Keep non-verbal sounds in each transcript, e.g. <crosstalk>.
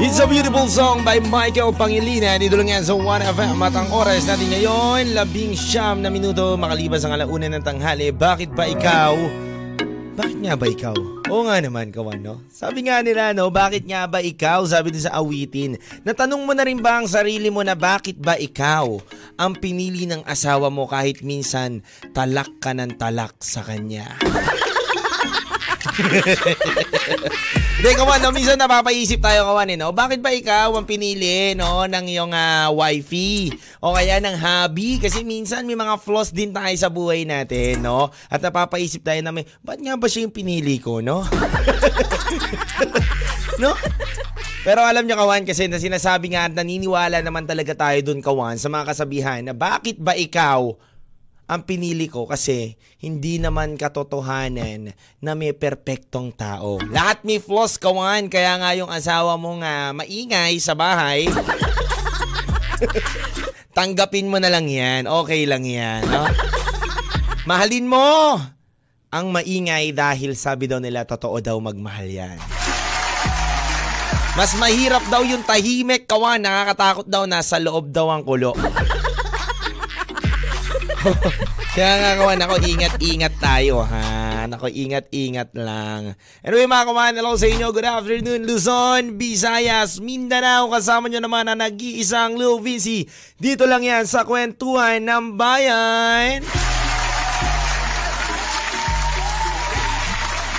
It's a beautiful song by Michael Pangilinan. Dito lang yan sa 1FM at ang oras natin ngayon, labing siyam na minuto makalipas ang alauna ng tanghali. Bakit ba ikaw? Bakit nga ba ikaw? Oo nga naman, kawan, no? Sabi nga nila, no, bakit nga ba ikaw? Sabi din sa awitin. Natanong mo na rin ba ang sarili mo na bakit ba ikaw ang pinili ng asawa mo kahit minsan talak ka ng talak sa kanya? Hindi, kawan, no? minsan napapaisip tayo, kawan, eh, no? Bakit ba ikaw ang pinili, no, ng iyong uh, wifey? O kaya ng hobby? Kasi minsan may mga flaws din tayo sa buhay natin, no? At napapaisip tayo na may, ba't nga ba siya yung pinili ko, no? <laughs> no? Pero alam niyo kawan kasi na sinasabi nga at naniniwala naman talaga tayo dun kawan sa mga kasabihan na bakit ba ikaw ang pinili ko kasi hindi naman katotohanan na may perpektong tao. Lahat may flaws kawan, kaya nga yung asawa mo nga maingay sa bahay. <laughs> Tanggapin mo na lang yan. Okay lang yan. No? Mahalin mo ang maingay dahil sabi daw nila totoo daw magmahal yan. Mas mahirap daw yung tahimik kawan, nakakatakot daw nasa loob daw ang kulo. <laughs> Kaya nga kawan, ako ingat-ingat tayo ha. Nako, ingat-ingat lang. Anyway mga kawan, hello sa inyo. Good afternoon, Luzon, Visayas, Mindanao. Kasama nyo naman na nag-iisang Lil Vinci. Dito lang yan sa kwentuhan ng bayan.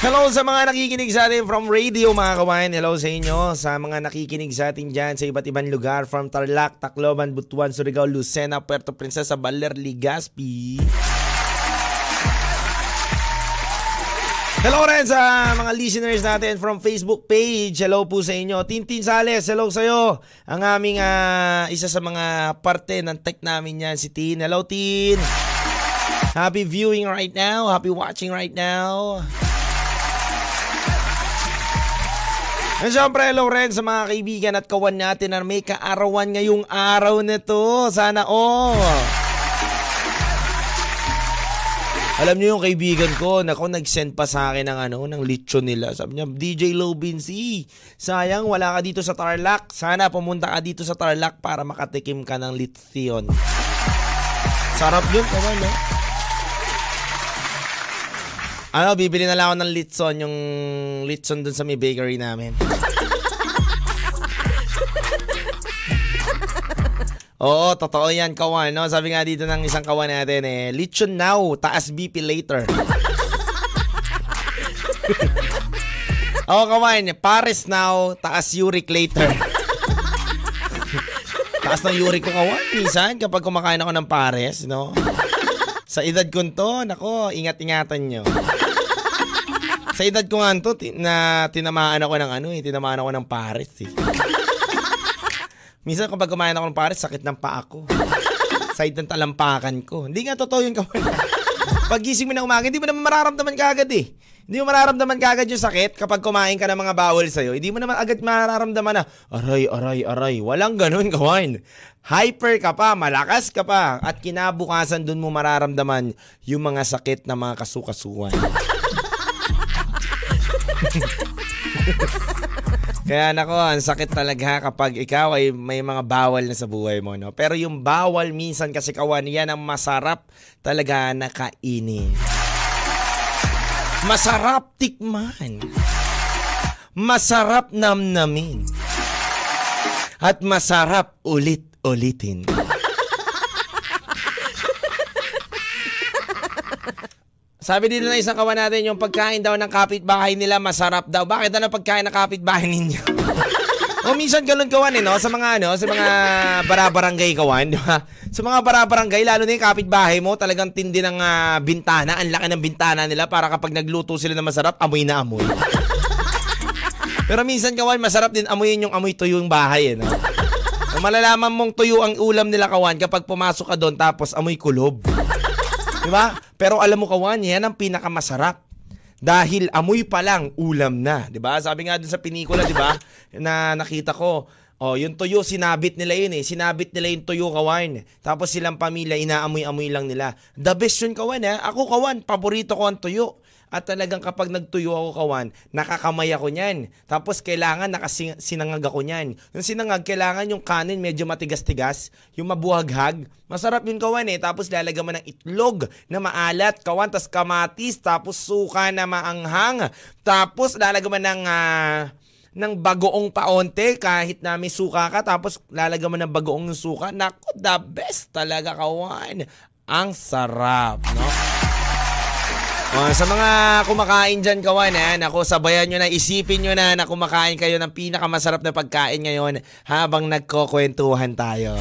Hello sa mga nakikinig sa atin from radio mga kawain. Hello sa inyo. Sa mga nakikinig sa atin dyan sa iba't ibang lugar from Tarlac, Tacloban, Butuan, Surigao, Lucena, Puerto Princesa, Baler, Ligaspi. Hello rin sa mga listeners natin from Facebook page. Hello po sa inyo. Tintin Sales, hello sa iyo. Ang aming uh, isa sa mga parte ng tech namin yan, si Tin. Hello Tin. Happy viewing right now. Happy watching right now. And syempre, hello rin sa mga kaibigan at kawan natin na may kaarawan ngayong araw na to. Sana all. Oh. Alam niyo yung kaibigan ko, nako nag-send pa sa akin ng ano, ng lechon nila. Sabi niya, DJ Lobin C, sayang wala ka dito sa Tarlac. Sana pumunta ka dito sa Tarlac para makatikim ka ng lithion. Sarap yun, kawan, no? Ano, bibili na lang ako ng litson, yung litson dun sa may bakery namin. <laughs> Oo, totoo yan, kawan. No? Sabi nga dito ng isang kawan natin eh, litson now, taas BP later. <laughs> Oo, kawan, Paris now, taas uric later. <laughs> taas ng uric ko, kawan. Minsan, kapag kumakain ako ng Paris, no? Sa edad ko to, nako, ingat-ingatan nyo. <laughs> Sa edad ko nga to, na tinamaan ako ng ano eh, tinamaan ako ng pares eh. Minsan kapag kumain ako ng pares, sakit ng paa ko. Side ng talampakan ko. Hindi nga totoo yung kawan. Pag gising mo na umaga, hindi mo naman mararamdaman kagad eh. Hindi mo mararamdaman kagad yung sakit kapag kumain ka ng mga bawal sa'yo. Hindi mo naman agad mararamdaman na, aray, aray, aray. Walang ganun, kawan. Hyper ka pa, malakas ka pa, at kinabukasan dun mo mararamdaman yung mga sakit na mga kasukasuan. <laughs> Kaya nako, ang sakit talaga kapag ikaw ay may mga bawal na sa buhay mo, no? Pero yung bawal minsan kasi kawan, yan ang masarap talaga na kainin. Masarap tikman. Masarap namnamin. At masarap ulit-ulitin. Sabi dito na isang kawan natin, yung pagkain daw ng kapitbahay nila masarap daw. Bakit daw pagkain ng kapitbahay ninyo? O minsan ganun kawan eh, no? Sa mga, ano, sa mga barabarangay kawan, di ba? Sa mga barabarangay, lalo na yung kapitbahay mo, talagang tindi ng uh, bintana. Ang laki ng bintana nila para kapag nagluto sila ng masarap, amoy na amoy. Pero minsan kawan, masarap din amoyin yung amoy tuyo yung bahay, eh, no? Malalaman mong tuyo ang ulam nila kawan kapag pumasok ka doon tapos amoy kulob. Di ba? Pero alam mo kawan, yan ang pinakamasarap. Dahil amoy pa lang, ulam na. Di ba? Sabi nga dun sa pinikula, di ba? Na nakita ko, Oh, yung tuyo, sinabit nila yun eh. Sinabit nila yung tuyo, kawan. Tapos silang pamilya, inaamoy-amoy lang nila. The best yun, kawan, ha? Ako, kawan, paborito ko ang tuyo. At talagang kapag nagtuyo ako, kawan, nakakamay ako niyan. Tapos kailangan nakasinangag ako niyan. Yung sinangag, kailangan yung kanin medyo matigas-tigas, yung mabuhaghag. Masarap yun, kawan, eh. Tapos lalagyan mo ng itlog na maalat, kawan, tapos kamatis, tapos suka na maanghang. Tapos lalagyan mo ng... Uh, ng bagoong paonte kahit na may suka ka tapos lalagyan mo ng bagoong ng suka. Naku, the best talaga kawan. Ang sarap, no? Oh, sa mga kumakain dyan, kawan, ha? Naku, sabayan nyo na, isipin nyo na na kumakain kayo ng pinakamasarap na pagkain ngayon habang nagkukwentuhan tayo.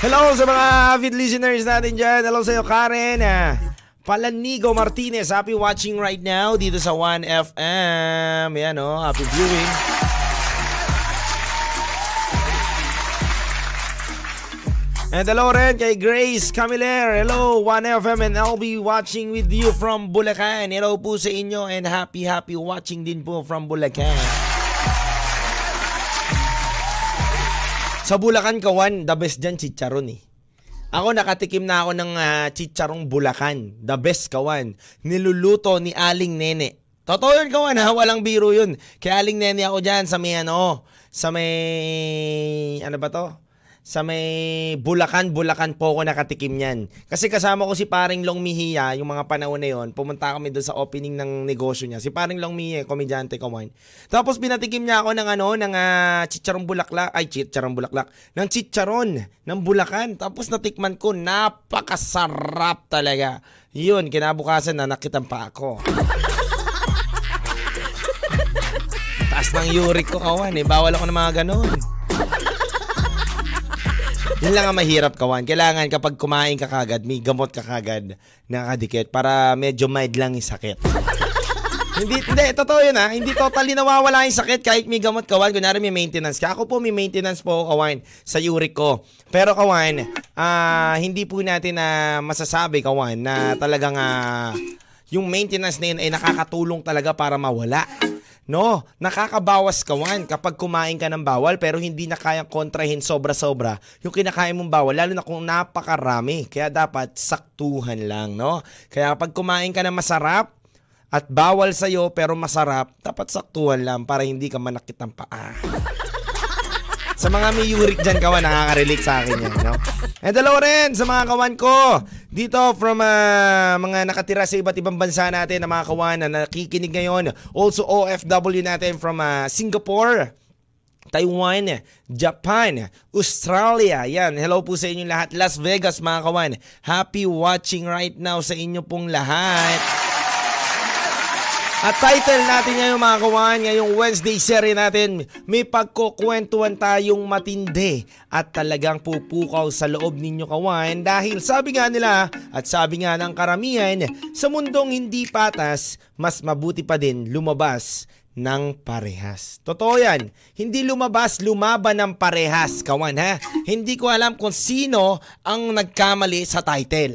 Hello sa mga avid listeners natin dyan. Hello sa iyo, Karen. Palanigo Martinez, happy watching right now dito sa 1FM. Yan oh, happy viewing. And hello rin kay Grace Camiler. Hello, 1FM and I'll be watching with you from Bulacan. Hello po sa inyo and happy happy watching din po from Bulacan. Sa Bulacan, kawan, the best dyan, chicharon eh. Ako nakatikim na ako ng uh, chicharong Bulacan. The best kawan. Niluluto ni Aling Nene. Totoo yun kawan ha, walang biro yun. Kaya Aling Nene ako dyan sa may ano, sa may, ano ba to? Sa may Bulacan, Bulacan po ako nakatikim niyan. Kasi kasama ko si Paring Long Mihia, yung mga panahon na yon, pumunta kami doon sa opening ng negosyo niya. Si Paring Long Mihia, komedyante ko man. Tapos pinatikim niya ako ng ano, ng uh, chicharong bulaklak, ay chicharong bulaklak, ng chicharon ng Bulacan. Tapos natikman ko, napakasarap talaga. Yun, kinabukasan na nakitan pa ako. <laughs> Taas ng uric ko kawan eh, bawal ako ng mga ganon. Yun lang ang mahirap kawan. Kailangan kapag kumain ka kagad, may gamot ka kagad na kadikit para medyo mild lang yung sakit. hindi, hindi, totoo yun ha. Hindi totally nawawala yung sakit kahit may gamot kawan. Kunwari may maintenance ka. Ako po may maintenance po kawan sa uric ko. Pero kawan, uh, hindi po natin na uh, masasabi kawan na talagang uh, yung maintenance na yun ay nakakatulong talaga para mawala. No, nakakabawas kawan kapag kumain ka ng bawal pero hindi na kayang kontrahin sobra-sobra yung kinakain mong bawal lalo na kung napakarami. Kaya dapat saktuhan lang, no? Kaya kapag kumain ka ng masarap at bawal sa'yo pero masarap, dapat saktuhan lang para hindi ka manakit ng paa. <laughs> Sa mga may uric dyan, kawan, nakaka-relate sa akin yan. No? And hello rin sa mga kawan ko dito from uh, mga nakatira sa iba't ibang bansa natin na mga kawan na nakikinig ngayon. Also OFW natin from uh, Singapore. Taiwan, Japan, Australia. Yan, hello po sa inyo lahat. Las Vegas mga kawan. Happy watching right now sa inyo pong lahat. At title natin ngayon mga kawan, ngayong Wednesday series natin, may pagkukwentuhan tayong matindi at talagang pupukaw sa loob ninyo kawan dahil sabi nga nila at sabi nga ng karamihan, sa mundong hindi patas, mas mabuti pa din lumabas ng parehas. Totoo yan. Hindi lumabas, lumaban ng parehas, kawan ha. Hindi ko alam kung sino ang nagkamali sa title.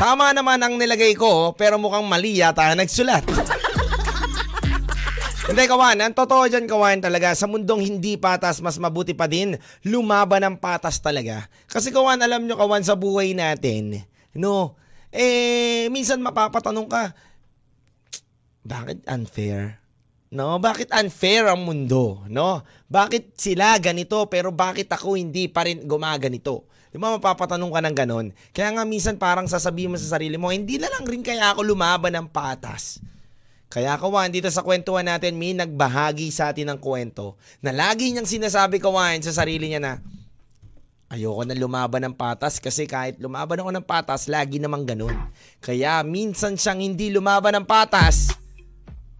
Tama naman ang nilagay ko, pero mukhang mali yata nagsulat. Hindi, kawan. Ang totoo dyan, kawan, talaga. Sa mundong hindi patas, mas mabuti pa din. Lumaban ng patas talaga. Kasi, kawan, alam nyo, kawan, sa buhay natin, no, eh, minsan mapapatanong ka, bakit unfair? No, bakit unfair ang mundo? No? Bakit sila ganito pero bakit ako hindi pa rin gumaganito? Di ba mapapatanong ka ng ganon? Kaya nga minsan parang sasabihin mo sa sarili mo, hindi na lang rin kaya ako lumaban ng patas. Kaya kawan, dito sa kwentuhan natin, may nagbahagi sa atin ng kwento na lagi niyang sinasabi kawan sa sarili niya na, Ayoko na lumaban ng patas kasi kahit lumaban ako ng patas, lagi namang ganun. Kaya minsan siyang hindi lumaban ng patas,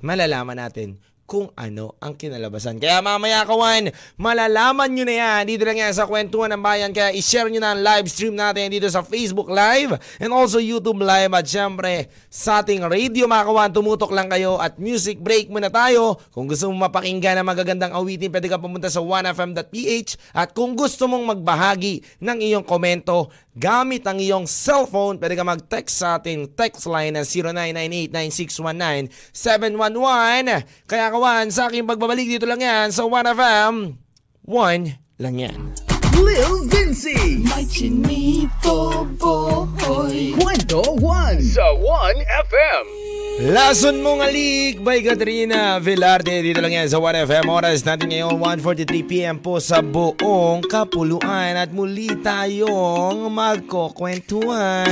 malalaman natin kung ano ang kinalabasan. Kaya mamaya kawan, malalaman nyo na yan dito lang yan sa Kwentuhan ng Bayan. Kaya ishare nyo na ang live stream natin dito sa Facebook Live and also YouTube Live. At syempre, sa ating radio mga kawan, tumutok lang kayo at music break muna tayo. Kung gusto mo mapakinggan ng magagandang awitin, pwede ka pumunta sa 1fm.ph at kung gusto mong magbahagi ng iyong komento gamit ang iyong cellphone, pwede ka mag-text sa ating text line na 0998-9619-711. Kaya kawan, sa aking pagbabalik dito lang yan sa 1FM, 1 lang yan. Lil Vinci. My chinito boy. Kwento 1 sa 1FM. Lason mong alik by Katrina Velarde. Dito lang yan sa 1FM. Oras natin ngayon 1.43pm po sa buong kapuluan. At muli tayong magkukwentuhan.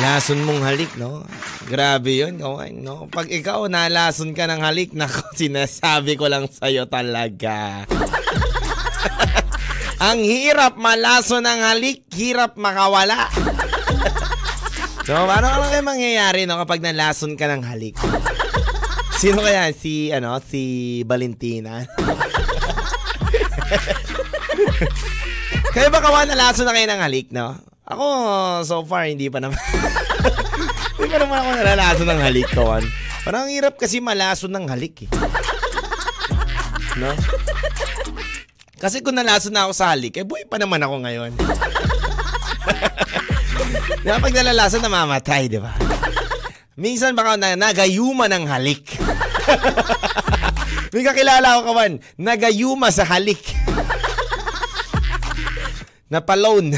Lason mong halik, no? Grabe yun, kawan, no? Pag ikaw nalason ka ng halik, nako, <laughs> sinasabi ko lang sa'yo talaga. <laughs> Ang hirap malason ng halik, hirap makawala. So, paano ano kayo mangyayari no, kapag nalason ka ng halik? Sino kaya? Si, ano, si Valentina? kayo ba kawan nalason na kayo ng halik, no? Ako, so far, hindi pa naman. hindi pa naman ako nalalason ng halik, kawan. Parang ang hirap kasi malason ng halik, eh. No? Kasi kung nalason na ako sa halik, eh buhay pa naman ako ngayon. Di ba pag nalalason, namamatay, di ba? Minsan baka na, nagayuma ng halik. May kakilala ko kawan, nagayuma sa halik. Napalone.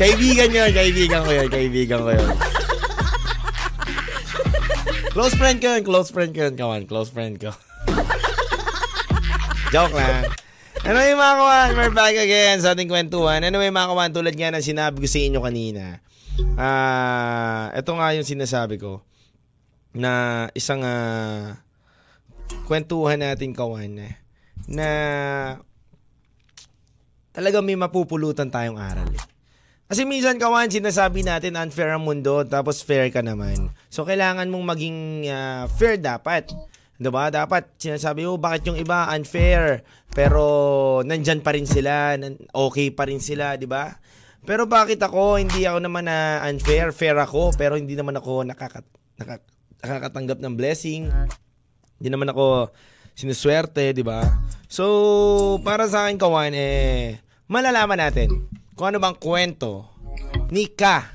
kaibigan yun, kaibigan ko yun, kaibigan ko yun. Close friend ko yun, close friend ko yun, kawan, close friend ko. Joke lang. Anyway mga kawan, we're back again sa ating kwentuhan. Anyway mga kawan, tulad nga ng sinabi ko sa inyo kanina. Ah, uh, ito nga yung sinasabi ko na isang uh, kwentuhan natin kawan na talaga may mapupulutan tayong aral. Eh. Kasi minsan kawan, sinasabi natin unfair ang mundo tapos fair ka naman. So kailangan mong maging uh, fair dapat. 'Di ba? Dapat sinasabi mo bakit yung iba unfair pero nandyan pa rin sila, okay pa rin sila, 'di ba? Pero bakit ako hindi ako naman na unfair, fair ako pero hindi naman ako nakakat nakak, nakakatanggap ng blessing. Hindi naman ako sinuswerte, 'di ba? So, para sa akin kawan eh malalaman natin kung ano bang kwento ni Ka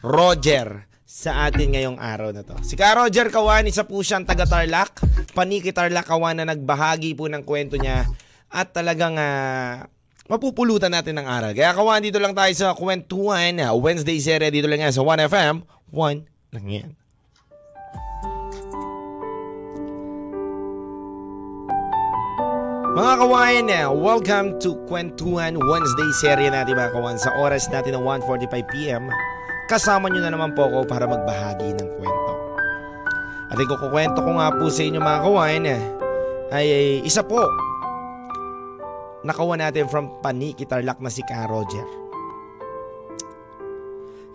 Roger sa atin ngayong araw na to. Si Ka Roger Kawan, isa po siyang taga Tarlac. Paniki Tarlac Kawan na nagbahagi po ng kwento niya at talagang uh, mapupulutan natin ng aral. Kaya Kawan, dito lang tayo sa kwentuhan. Wednesday series dito lang yan sa 1FM. 1 lang yan. Mga kawain, welcome to Kwentuhan Wednesday serye natin mga kawan sa oras natin ng 1.45pm. Kasama nyo na naman po ako para magbahagi ng kwento. At ikukukwento ko nga po sa inyo mga kawain ay, ay isa po nakawan natin from Paniki Tarlac na si Ka Roger.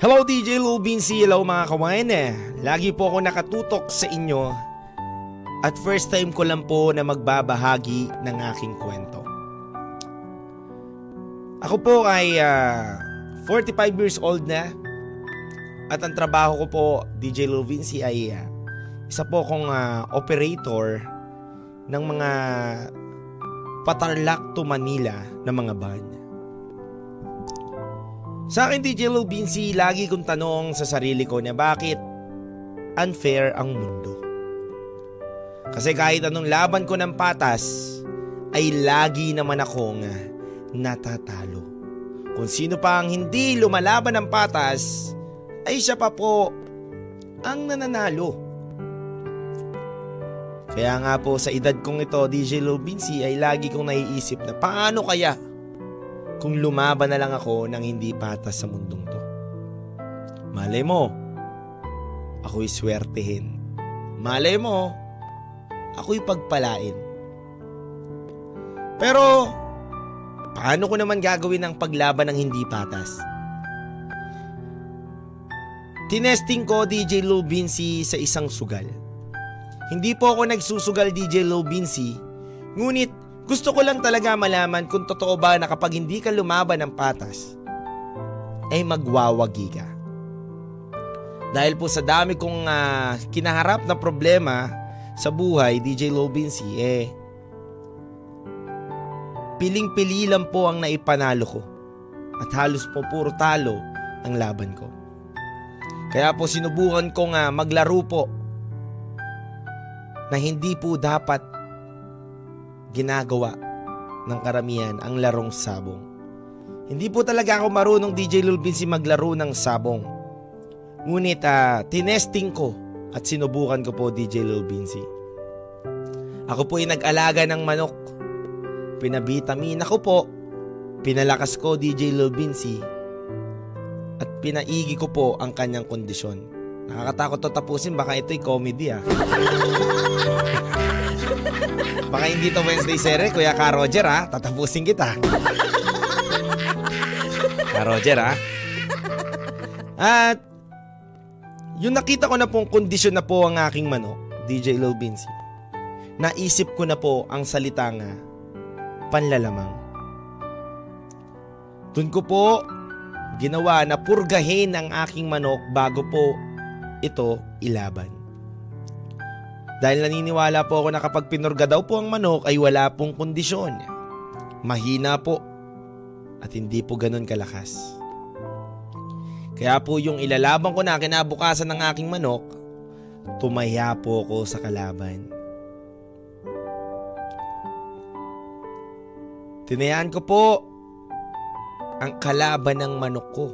Hello DJ Lubin, hello mga kawain. Lagi po ako nakatutok sa inyo at first time ko lang po na magbabahagi ng aking kwento. Ako po ay uh, ah, 45 years old na at ang trabaho ko po, DJ Lovinci, ay uh, isa po akong uh, operator ng mga Patarlac to Manila na mga van. Sa akin, DJ Lovinci, lagi kong tanong sa sarili ko na bakit unfair ang mundo. Kasi kahit anong laban ko ng patas, ay lagi naman akong natatalo. Kung sino pa ang hindi lumalaban ng patas, ay siya pa po ang nananalo. Kaya nga po sa edad kong ito, DJ Lubinsi, ay lagi kong naiisip na paano kaya kung lumaban na lang ako ng hindi patas sa mundong to. Malay mo, ako'y swertehin. Malay mo, ako'y pagpalain. Pero, paano ko naman gagawin ang paglaban ng hindi patas? Tinesting ko DJ Low Vinci sa isang sugal. Hindi po ako nagsusugal DJ Low Vinci, ngunit gusto ko lang talaga malaman kung totoo ba na kapag hindi ka lumaban ng patas, ay magwawagi ka. Dahil po sa dami kong uh, kinaharap na problema sa buhay, DJ Low Vinci, eh, piling-pili lang po ang naipanalo ko. At halos po puro talo ang laban ko. Kaya po sinubukan ko nga maglaro po na hindi po dapat ginagawa ng karamihan ang larong sabong. Hindi po talaga ako marunong DJ Lulbinsi maglaro ng sabong. Ngunit uh, tinesting ko at sinubukan ko po DJ Lulbinsi. Ako po ay nag-alaga ng manok. Pinabitamin ako po. Pinalakas ko DJ Lulbinsi at pinaigi ko po ang kanyang kondisyon. Nakakatakot to tapusin, baka ito'y comedy ah. <laughs> baka hindi to Wednesday series, Kuya Ka Roger ah. Tatapusin kita. <laughs> Ka Roger ah. At yung nakita ko na pong kondisyon na po ang aking manok, DJ Lil Vinci, naisip ko na po ang salita nga, panlalamang. Doon ko po ginawa na purgahin ang aking manok bago po ito ilaban. Dahil naniniwala po ako na kapag pinurga daw po ang manok ay wala pong kondisyon. Mahina po at hindi po ganun kalakas. Kaya po yung ilalaban ko na kinabukasan ng aking manok, tumaya po ako sa kalaban. Tinayaan ko po ang kalaban ng manok ko.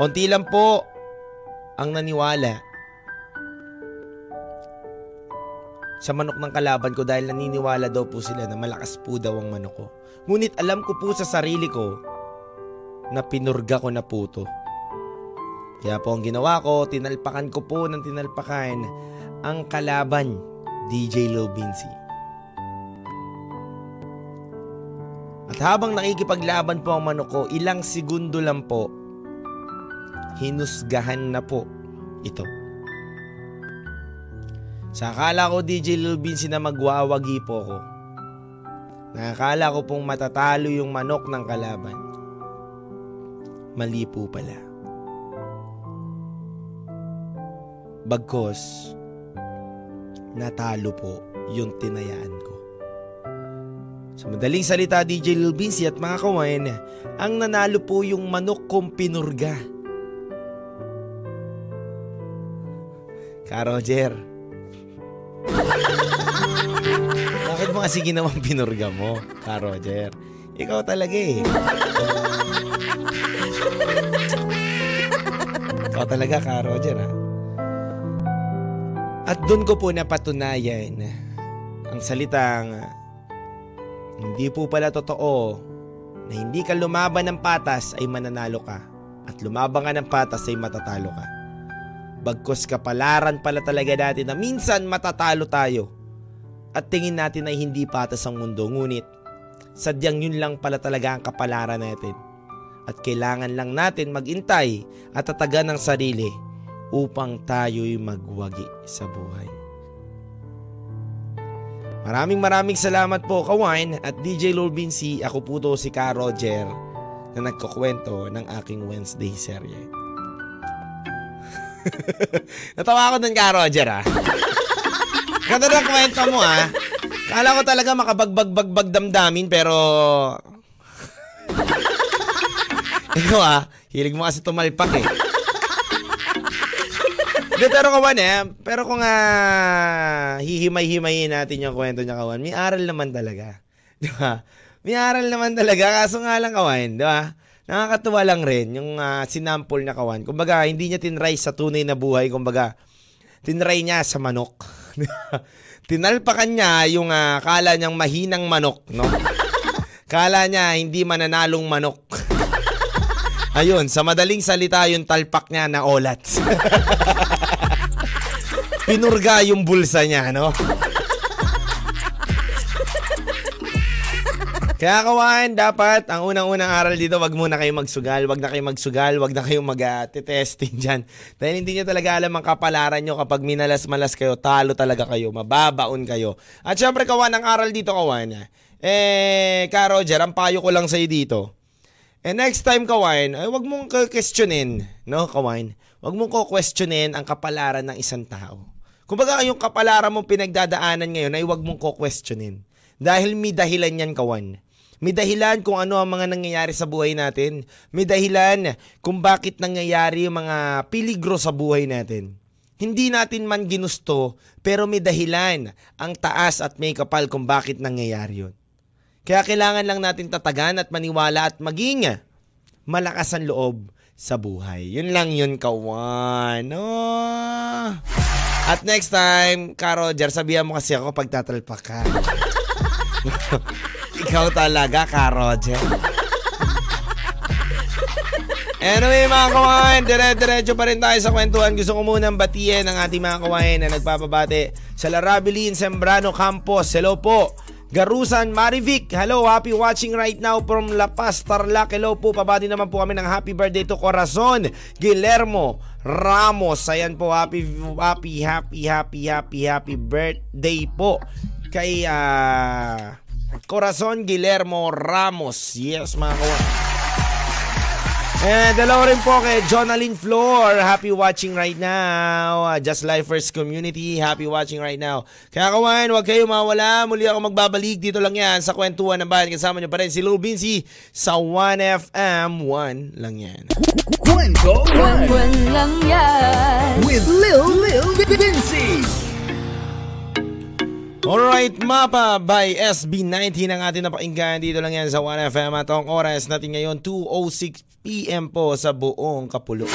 Unti lang po ang naniwala sa manok ng kalaban ko dahil naniniwala daw po sila na malakas po daw ang manok ko. Ngunit alam ko po sa sarili ko na pinurga ko na po to. Kaya po ang ginawa ko, tinalpakan ko po ng tinalpakan ang kalaban, DJ Lobinsi. Habang nakikipaglaban po ang manok ko, ilang segundo lang po, hinusgahan na po ito. Sa akala ko DJ Lil Vinci na magwawagi po ko. Nakakala ko pong matatalo yung manok ng kalaban. Mali po pala. Bagkos, natalo po yung tinayaan ko. Sa madaling salita, DJ Lil Vinci at mga kawain, ang nanalo po yung manok kong pinurga. Ka. Bakit mo kasi ginawang pinurga mo, Ka? Ikaw talaga eh. Ikaw talaga, Ka ha. At doon ko po napatunayan ang salitang hindi po pala totoo na hindi ka lumaban ng patas ay mananalo ka at lumaban ka ng patas ay matatalo ka. Bagkos kapalaran pala talaga natin na minsan matatalo tayo at tingin natin ay hindi patas ang mundo ngunit sadyang yun lang pala talaga ang kapalaran natin at kailangan lang natin magintay at tatagan ng sarili upang tayo'y magwagi sa buhay. Maraming maraming salamat po Kawain at DJ Vinci. Ako po to si Ka Roger na nagkukwento ng aking Wednesday serye. <laughs> Natawa ako dun Ka Roger ah. Ganda ng kwento mo ah. Kala ko talaga makabagbagbag damdamin pero... <laughs> Ikaw ah, hilig mo kasi tumalpak eh. De, pero kawan eh, pero kung uh, hihimay-himayin natin yung kwento niya kawan, may aral naman talaga. Di ba? May aral naman talaga, kaso nga lang kawan, di ba? Nakakatuwa lang rin yung uh, sinample na kawan. Kumbaga, hindi niya tinry sa tunay na buhay, kumbaga, tinry niya sa manok. <laughs> Tinalpakan niya yung uh, kala niyang mahinang manok, no? Kala niya hindi mananalong manok. <laughs> Ayun, sa madaling salita yung talpak niya na olat. <laughs> Pinurga yung bulsa niya, no? Kaya kawan, dapat ang unang-unang aral dito, wag muna kayo magsugal, wag na kayo magsugal, wag na kayo mag-testing dyan. Dahil hindi nyo talaga alam ang kapalaran nyo kapag minalas-malas kayo, talo talaga kayo, mababaon kayo. At syempre kawan, ang aral dito kawan, eh, ka Roger, ang payo ko lang sa'yo dito. Eh next time kawan, ay wag mong questionin, no kawan? Wag mong ko-questionin ang kapalaran ng isang tao. Kumbaga yung kapalaran mong pinagdadaanan ngayon ay wag mong ko-questionin. Dahil may dahilan yan kawan. May dahilan kung ano ang mga nangyayari sa buhay natin. May dahilan kung bakit nangyayari yung mga piligro sa buhay natin. Hindi natin man ginusto, pero may dahilan ang taas at may kapal kung bakit nangyayari yun. Kaya kailangan lang natin tatagan at maniwala at maging malakas ang loob sa buhay. Yun lang yun, kawan. Oh. At next time, Ka Roger, sabihan mo kasi ako pagtatalpak ka. <laughs> Ikaw talaga, ka, Roger. Anyway mga kawain, dire-diretso pa rin tayo sa kwentuhan. Gusto ko munang batiin ang ating mga kawain na nagpapabate sa Larabilin Sembrano Campos. Hello po. Garusan Marivic, hello, happy watching right now from La Paz, Tarlac. Hello po, pabati naman po kami ng happy birthday to Corazon Guillermo Ramos. Ayan po, happy, happy, happy, happy, happy, happy birthday po kay uh, Corazon Guillermo Ramos. Yes, mga kawan. And hello rin po kay Jonalyn Floor. Happy watching right now. Uh, Just Lifers Community. Happy watching right now. Kaya kawan, huwag kayo mawala. Muli ako magbabalik. Dito lang yan sa kwentuhan ng bayan. Kasama niyo pa rin si Lil Vinci sa 1FM 1 lang yan. Kwento 1 lang yan. With Lil Lil Vinci. Alright, Mapa by SB19 ang ating napakinggan. Dito lang yan sa 1FM at ang oras natin ngayon 2.06pm po sa buong Kapuluan.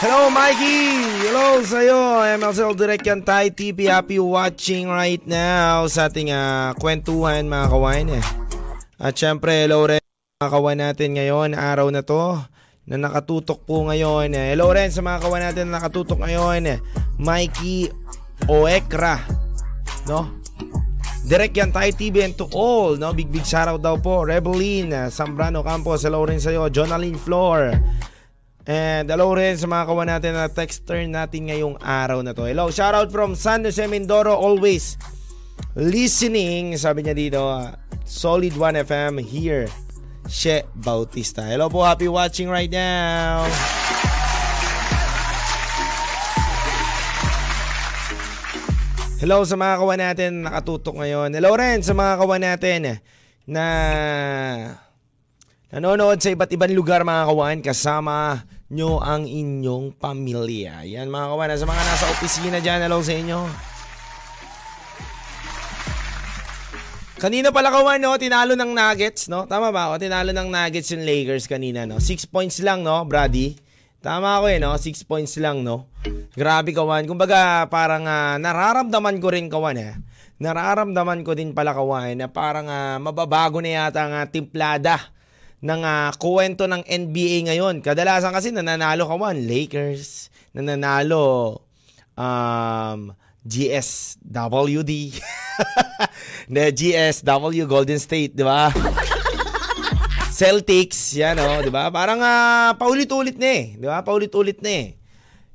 Hello, Mikey! Hello sa'yo! MLCL Direct yan tayo. TV happy watching right now sa ating uh, kwentuhan mga kawain. Eh. At syempre, hello rin mga kawan natin ngayon, araw na to na nakatutok po ngayon. Eh. Hello rin sa mga kawan natin na nakatutok ngayon. Eh. Mikey Oekra, no? Direct yan tayo TV and to all, no? Big big shoutout daw po. Rebelline, Sambrano Campos, hello rin sa'yo. Jonalyn Floor. And hello rin sa mga kawan natin na texter natin ngayong araw na to. Hello, shoutout from San Jose Mindoro, always listening. Sabi niya dito, Solid 1 FM here. She Bautista. Hello po, happy watching right now. Hello sa mga kawan natin nakatutok ngayon. Hello rin sa mga kawan natin na nanonood sa iba't ibang lugar mga kawan kasama nyo ang inyong pamilya. Yan mga kawan, sa mga nasa opisina dyan, hello sa inyo. Kanina pala kawan, no? Tinalo ng Nuggets, no? Tama ba? O, tinalo ng Nuggets yung Lakers kanina, no? Six points lang, no, Brady? Tama ako eh, no? Six points lang, no? Grabe kawan. Kumbaga, parang uh, nararamdaman ko rin kawan eh. Nararamdaman ko din pala kawan na parang uh, mababago na yata ang uh, timplada ng uh, kuwento ng NBA ngayon. Kadalasan kasi nananalo kawan, Lakers, nananalo um, GSWD. GSW <laughs> Golden State, di ba? Celtics, yan oh, 'di ba? Parang uh, paulit-ulit na eh, 'di ba? Paulit-ulit na eh.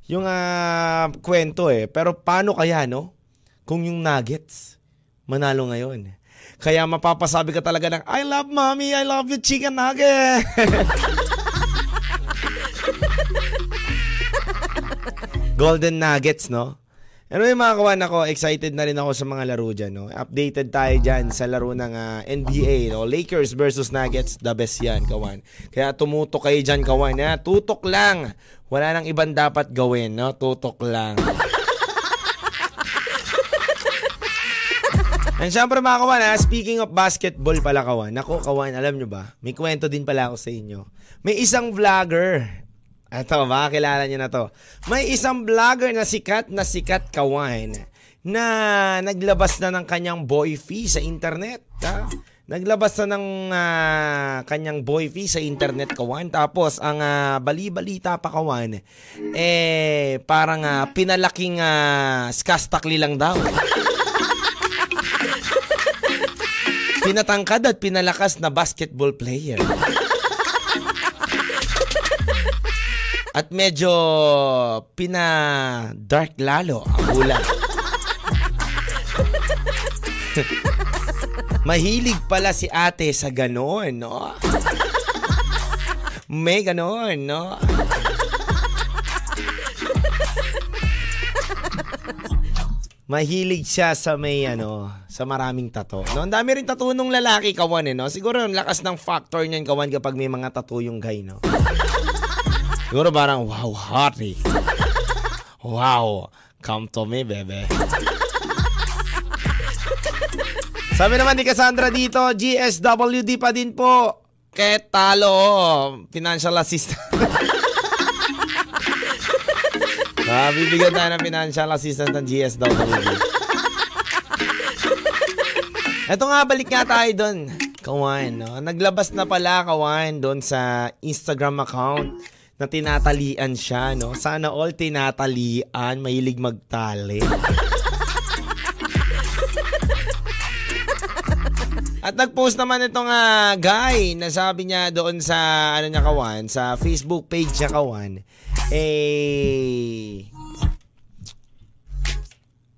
Yung uh, kwento eh. Pero paano kaya no? Kung yung Nuggets manalo ngayon. Kaya mapapasabi ka talaga ng I love mommy, I love you chicken nugget. <laughs> Golden Nuggets, no? Anyway mga kawan ako, excited na rin ako sa mga laro dyan. No? Updated tayo dyan sa laro ng uh, ah, NBA. No? Lakers versus Nuggets, the best yan kawan. Kaya tumutok kayo dyan kawan. Ha? Tutok lang. Wala nang ibang dapat gawin. No? Tutok lang. <laughs> And syempre mga kawan, ha? speaking of basketball pala kawan. Nako kawan, alam nyo ba? May kwento din pala ako sa inyo. May isang vlogger ito, makakilala niyo na to. May isang vlogger na sikat na sikat kawain na naglabas na ng kanyang boy fee sa internet. Ha? Naglabas na ng uh, kanyang boy fee sa internet kawan. Tapos ang uh, bali-balita pa kawan, eh parang uh, pinalaking uh, skastakli lang daw. pinatangkad at pinalakas na basketball player. At medyo pina-dark lalo ang kulay. <laughs> Mahilig pala si ate sa gano'n, no? May gano'n, no? Mahilig siya sa may ano, sa maraming tato. No, ang dami rin tattoo nung lalaki kawan eh, no. Siguro ang lakas ng factor niyan kawan kapag may mga tattoo yung guy, no. Siguro parang wow, hottie. Wow, come to me, bebe. Sabi naman ni Cassandra dito, GSWD pa din po. Kahit talo, financial assistant. <laughs> Ah, bibigyan tayo ng financial assistance ng GSWD. Ito nga, balik nga tayo doon. Kawan, no? Naglabas na pala, kawan, doon sa Instagram account na tinatalian siya, no? Sana all tinatalian, mahilig magtali. At nag-post naman itong uh, guy na sabi niya doon sa ano niya kawan, sa Facebook page niya kawan, eh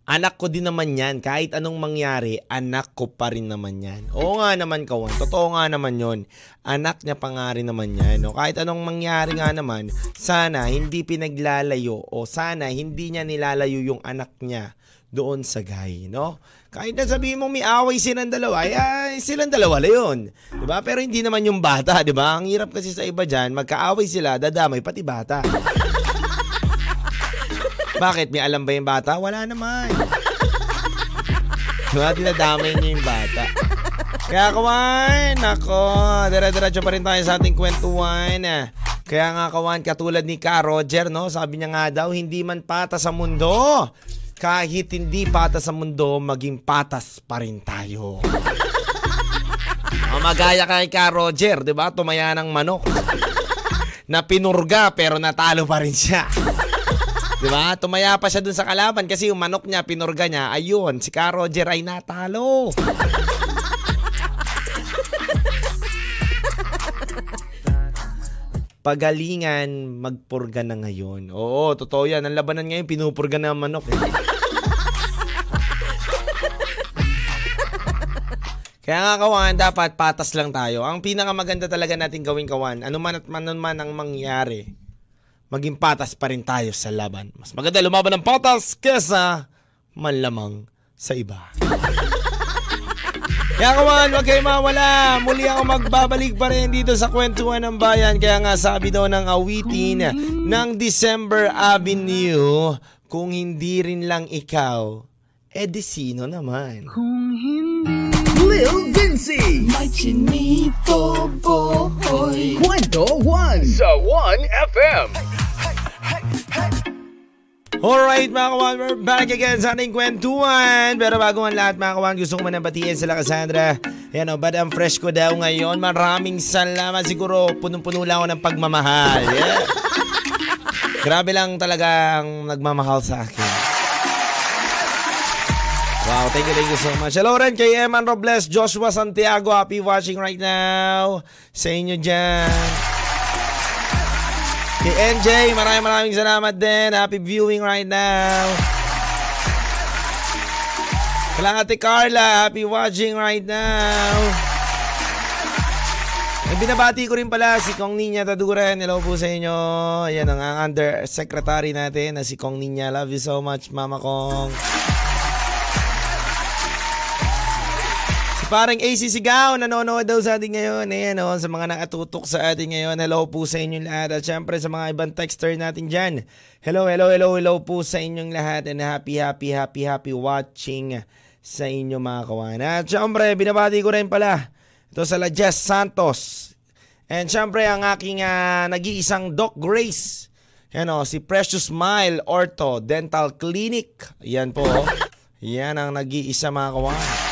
anak ko din naman yan. Kahit anong mangyari, anak ko pa rin naman yan. Oo nga naman, kawan. Totoo nga naman yon Anak niya pa nga rin naman yan. No? Kahit anong mangyari nga naman, sana hindi pinaglalayo o sana hindi niya nilalayo yung anak niya doon sa guy, no? Kahit na sabihin mo may away silang dalawa, ay, ay silang dalawa la yun. Diba? Pero hindi naman yung bata, ba? Ang hirap kasi sa iba dyan, magkaaway sila, dadamay pati bata. Bakit? May alam ba yung bata? Wala naman. Diba? Dinadamay niya yung bata. Kaya kawan, nako, dire-diretso pa rin tayo sa ating kwentuhan. Kaya nga kawan, katulad ni Ka Roger, no? Sabi niya nga daw, hindi man patas sa mundo. Kahit hindi patas sa mundo, maging patas pa rin tayo. O, magaya kay Ka Roger, di ba? Tumaya ng manok. na pinurga pero natalo pa rin siya. Di ba? Tumaya pa siya dun sa kalaban kasi yung manok niya, pinurga niya. Ayun, si Ka Roger ay natalo. Pagalingan, magpurga na ngayon. Oo, totoo yan. Ang labanan ngayon, pinupurga na ang manok. Eh. Kaya nga kawan, dapat patas lang tayo. Ang pinakamaganda talaga natin gawin kawan, ano man at man man ang mangyari, maging patas pa rin tayo sa laban. Mas maganda lumaban ng patas kesa manlamang sa iba. <laughs> Kaya kawan, wag kayo mawala. Muli ako magbabalik pa rin dito sa kwentuhan ng bayan. Kaya nga sabi daw ng awitin ng December Avenue, kung hindi rin lang ikaw, eh di sino naman? Kung hindi Lil Vinci May chinito boy Kwento 1 Sa 1 FM Alright mga kawan, we're back again sa ating kwentuhan. Pero bago ang lahat mga kawan, gusto ko man batiin sila Cassandra. Yan o, bad ang fresh ko daw ngayon. Maraming salamat. Siguro punong-puno lang ako ng pagmamahal. Yeah. Grabe lang talagang nagmamahal sa akin. Wow, thank you, thank you so much. Hello rin kay Eman Robles, Joshua Santiago. Happy watching right now. Sa inyo dyan. Kay NJ, maraming maraming salamat din. Happy viewing right now. Kailangan Ate Carla, happy watching right now. May binabati ko rin pala si Kong Ninya Taduran. Hello po sa inyo. Yan ang undersecretary natin na si Kong Ninya. Love you so much, Mama Kong. Parang AC Sigaw, nanonood daw sa atin ngayon. Ayan o, sa mga nakatutok sa atin ngayon. Hello po sa inyong lahat. At syempre sa mga ibang texter natin dyan. Hello, hello, hello, hello po sa inyong lahat. And happy, happy, happy, happy watching sa inyo mga kawan. At syempre, binabati ko rin pala. Ito sa La Jess Santos. And syempre, ang aking uh, nag-iisang Doc Grace. Yan o, si Precious Smile Ortho Dental Clinic. Yan po. Yan ang nag-iisa mga kawan.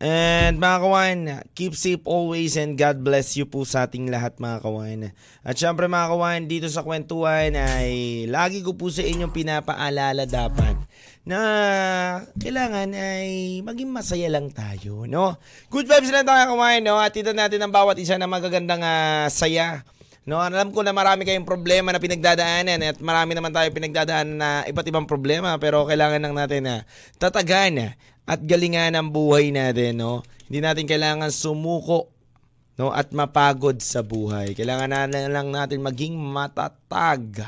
And mga kawan, keep safe always and God bless you po sa ating lahat mga kawan. At syempre mga kawan, dito sa kwentuhan ay lagi ko po sa inyong pinapaalala dapat na kailangan ay maging masaya lang tayo, no? Good vibes lang tayo kawan, no? At ito natin ang bawat isa na magagandang uh, saya. No, alam ko na marami kayong problema na pinagdadaanan at marami naman tayo pinagdadaanan na iba't ibang problema pero kailangan lang natin na tatagan at galingan ang buhay natin, no? Hindi natin kailangan sumuko no at mapagod sa buhay. Kailangan na lang natin maging matatag.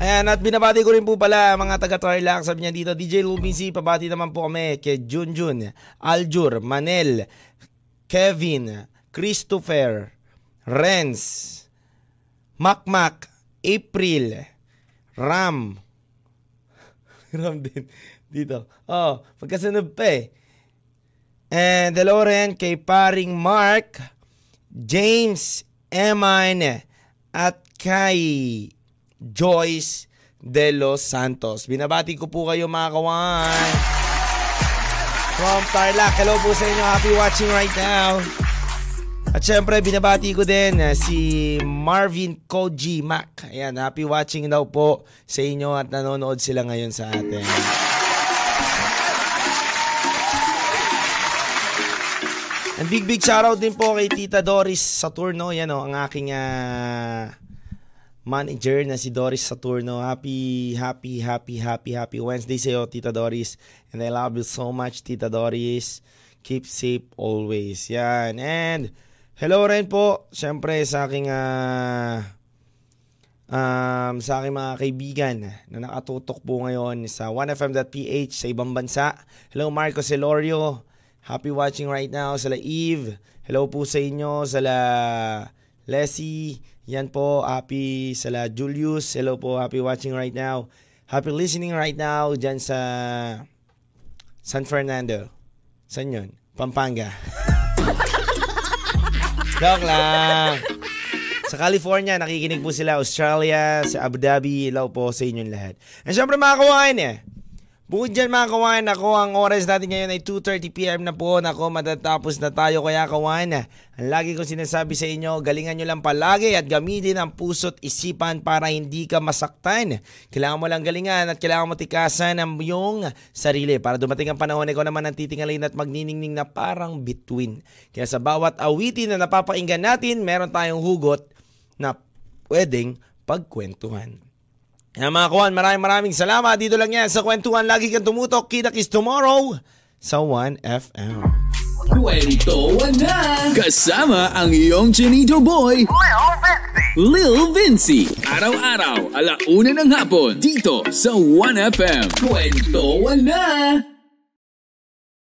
Ayan, at binabati ko rin po pala mga taga-Tarlac. Sabi niya dito, DJ Lubisi, pabati naman po kami kay Junjun, Aljur, Manel, Kevin, Christopher, Renz, Makmak, April, Ram. <laughs> Ram din. Dito. Oh, pagkasunod pa eh. And hello rin kay paring Mark, James, Eman, at kay Joyce De Los Santos. Binabati ko po kayo mga kawan. From Tarlac, hello po sa inyo. Happy watching right now. At syempre, binabati ko din uh, si Marvin Koji Mac. Ayan, happy watching daw po sa inyo at nanonood sila ngayon sa atin. And big big shoutout din po kay Tita Doris Saturno. Yan o, ang aking uh, manager na si Doris Saturno. Happy, happy, happy, happy, happy Wednesday sa iyo, Tita Doris. And I love you so much, Tita Doris. Keep safe always. Yan. And Hello rin po, syempre sa aking uh, um, sa aking mga kaibigan na nakatutok po ngayon sa 1fm.ph sa ibang bansa. Hello Marco Celorio, happy watching right now. Sala Eve, hello po sa inyo. Sala Leslie, yan po, happy. Sala Julius, hello po, happy watching right now. Happy listening right now dyan sa San Fernando. San yun? Pampanga. <laughs> Joke lang. Sa California, nakikinig po sila. Australia, sa Abu Dhabi, ilaw po sa inyong lahat. And syempre mga kawain eh. Bukod dyan mga kawan, ako ang oras natin ngayon ay 2.30pm na po. Nako, matatapos na tayo kaya kawan. Ang lagi ko sinasabi sa inyo, galingan nyo lang palagi at gamitin ang puso't isipan para hindi ka masaktan. Kailangan mo lang galingan at kailangan mo tikasan ang iyong sarili para dumating ang panahon ikaw naman ang titingalin at magniningning na parang between. Kaya sa bawat awitin na napapakinggan natin, meron tayong hugot na pwedeng pagkwentuhan. Yan mga kuhan, maraming maraming salamat. Dito lang yan sa kwentuhan. Lagi kang tumutok. Kita kis tomorrow sa 1FM. Kwento na! Kasama ang iyong Chinito Boy, Lil Vinci. Araw-araw, alauna ng hapon, dito sa 1FM. Kwento na!